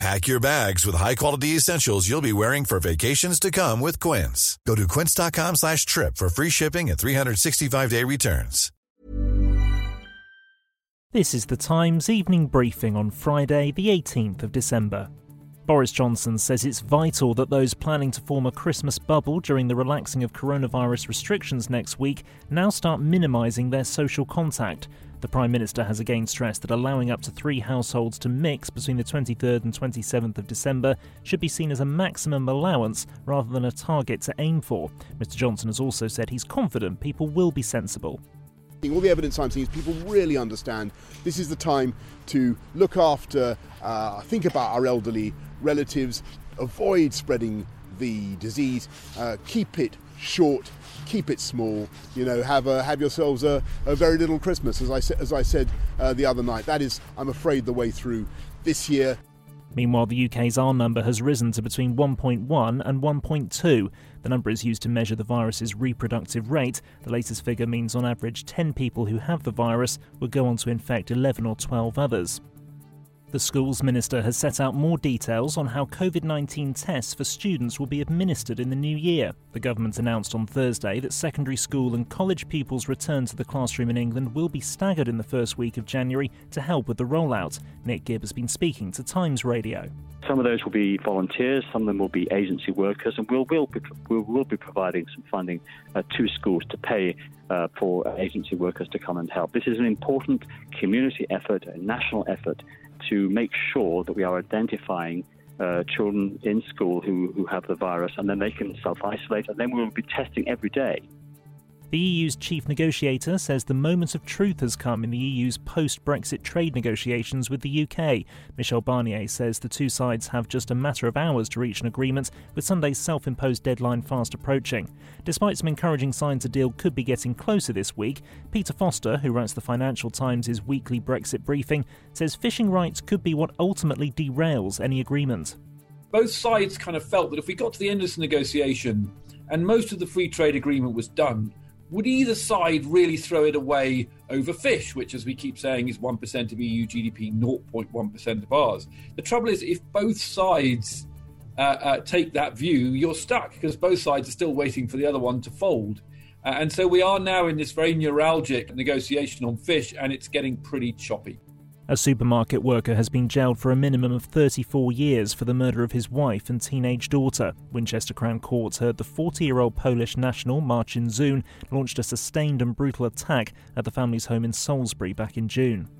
Pack your bags with high-quality essentials you'll be wearing for vacations to come with Quince. Go to quince.com slash trip for free shipping and 365-day returns. This is the Times evening briefing on Friday, the 18th of December. Boris Johnson says it's vital that those planning to form a Christmas bubble during the relaxing of coronavirus restrictions next week now start minimising their social contact. The Prime Minister has again stressed that allowing up to three households to mix between the 23rd and 27th of December should be seen as a maximum allowance rather than a target to aim for. Mr Johnson has also said he's confident people will be sensible. All the evidence I'm seeing is people really understand this is the time to look after, uh, think about our elderly relatives, avoid spreading the disease, uh, keep it short, keep it small. You know, have a, have yourselves a, a very little Christmas, as I as I said uh, the other night. That is, I'm afraid, the way through this year. Meanwhile, the UK's R number has risen to between 1.1 and 1.2. The number is used to measure the virus's reproductive rate. The latest figure means on average 10 people who have the virus will go on to infect 11 or 12 others. The schools minister has set out more details on how COVID 19 tests for students will be administered in the new year. The government announced on Thursday that secondary school and college pupils' return to the classroom in England will be staggered in the first week of January to help with the rollout. Nick Gibb has been speaking to Times Radio. Some of those will be volunteers, some of them will be agency workers, and we'll, we'll, be, we'll, we'll be providing some funding uh, to schools to pay uh, for agency workers to come and help. This is an important community effort, a national effort to make sure that we are identifying uh, children in school who, who have the virus and then they can self isolate and then we will be testing every day. The EU's chief negotiator says the moment of truth has come in the EU's post Brexit trade negotiations with the UK. Michel Barnier says the two sides have just a matter of hours to reach an agreement, with Sunday's self imposed deadline fast approaching. Despite some encouraging signs a deal could be getting closer this week, Peter Foster, who writes the Financial Times' weekly Brexit briefing, says fishing rights could be what ultimately derails any agreement. Both sides kind of felt that if we got to the end of this negotiation and most of the free trade agreement was done, would either side really throw it away over fish, which, as we keep saying, is 1% of EU GDP, 0.1% of ours? The trouble is, if both sides uh, uh, take that view, you're stuck because both sides are still waiting for the other one to fold. Uh, and so we are now in this very neuralgic negotiation on fish, and it's getting pretty choppy. A supermarket worker has been jailed for a minimum of 34 years for the murder of his wife and teenage daughter. Winchester Crown Court heard the 40 year old Polish national, Marcin Zun, launched a sustained and brutal attack at the family's home in Salisbury back in June.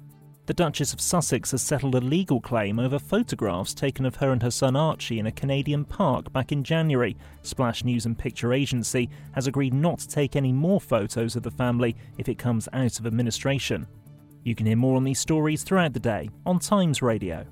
The Duchess of Sussex has settled a legal claim over photographs taken of her and her son Archie in a Canadian park back in January. Splash News and Picture Agency has agreed not to take any more photos of the family if it comes out of administration. You can hear more on these stories throughout the day on Times Radio.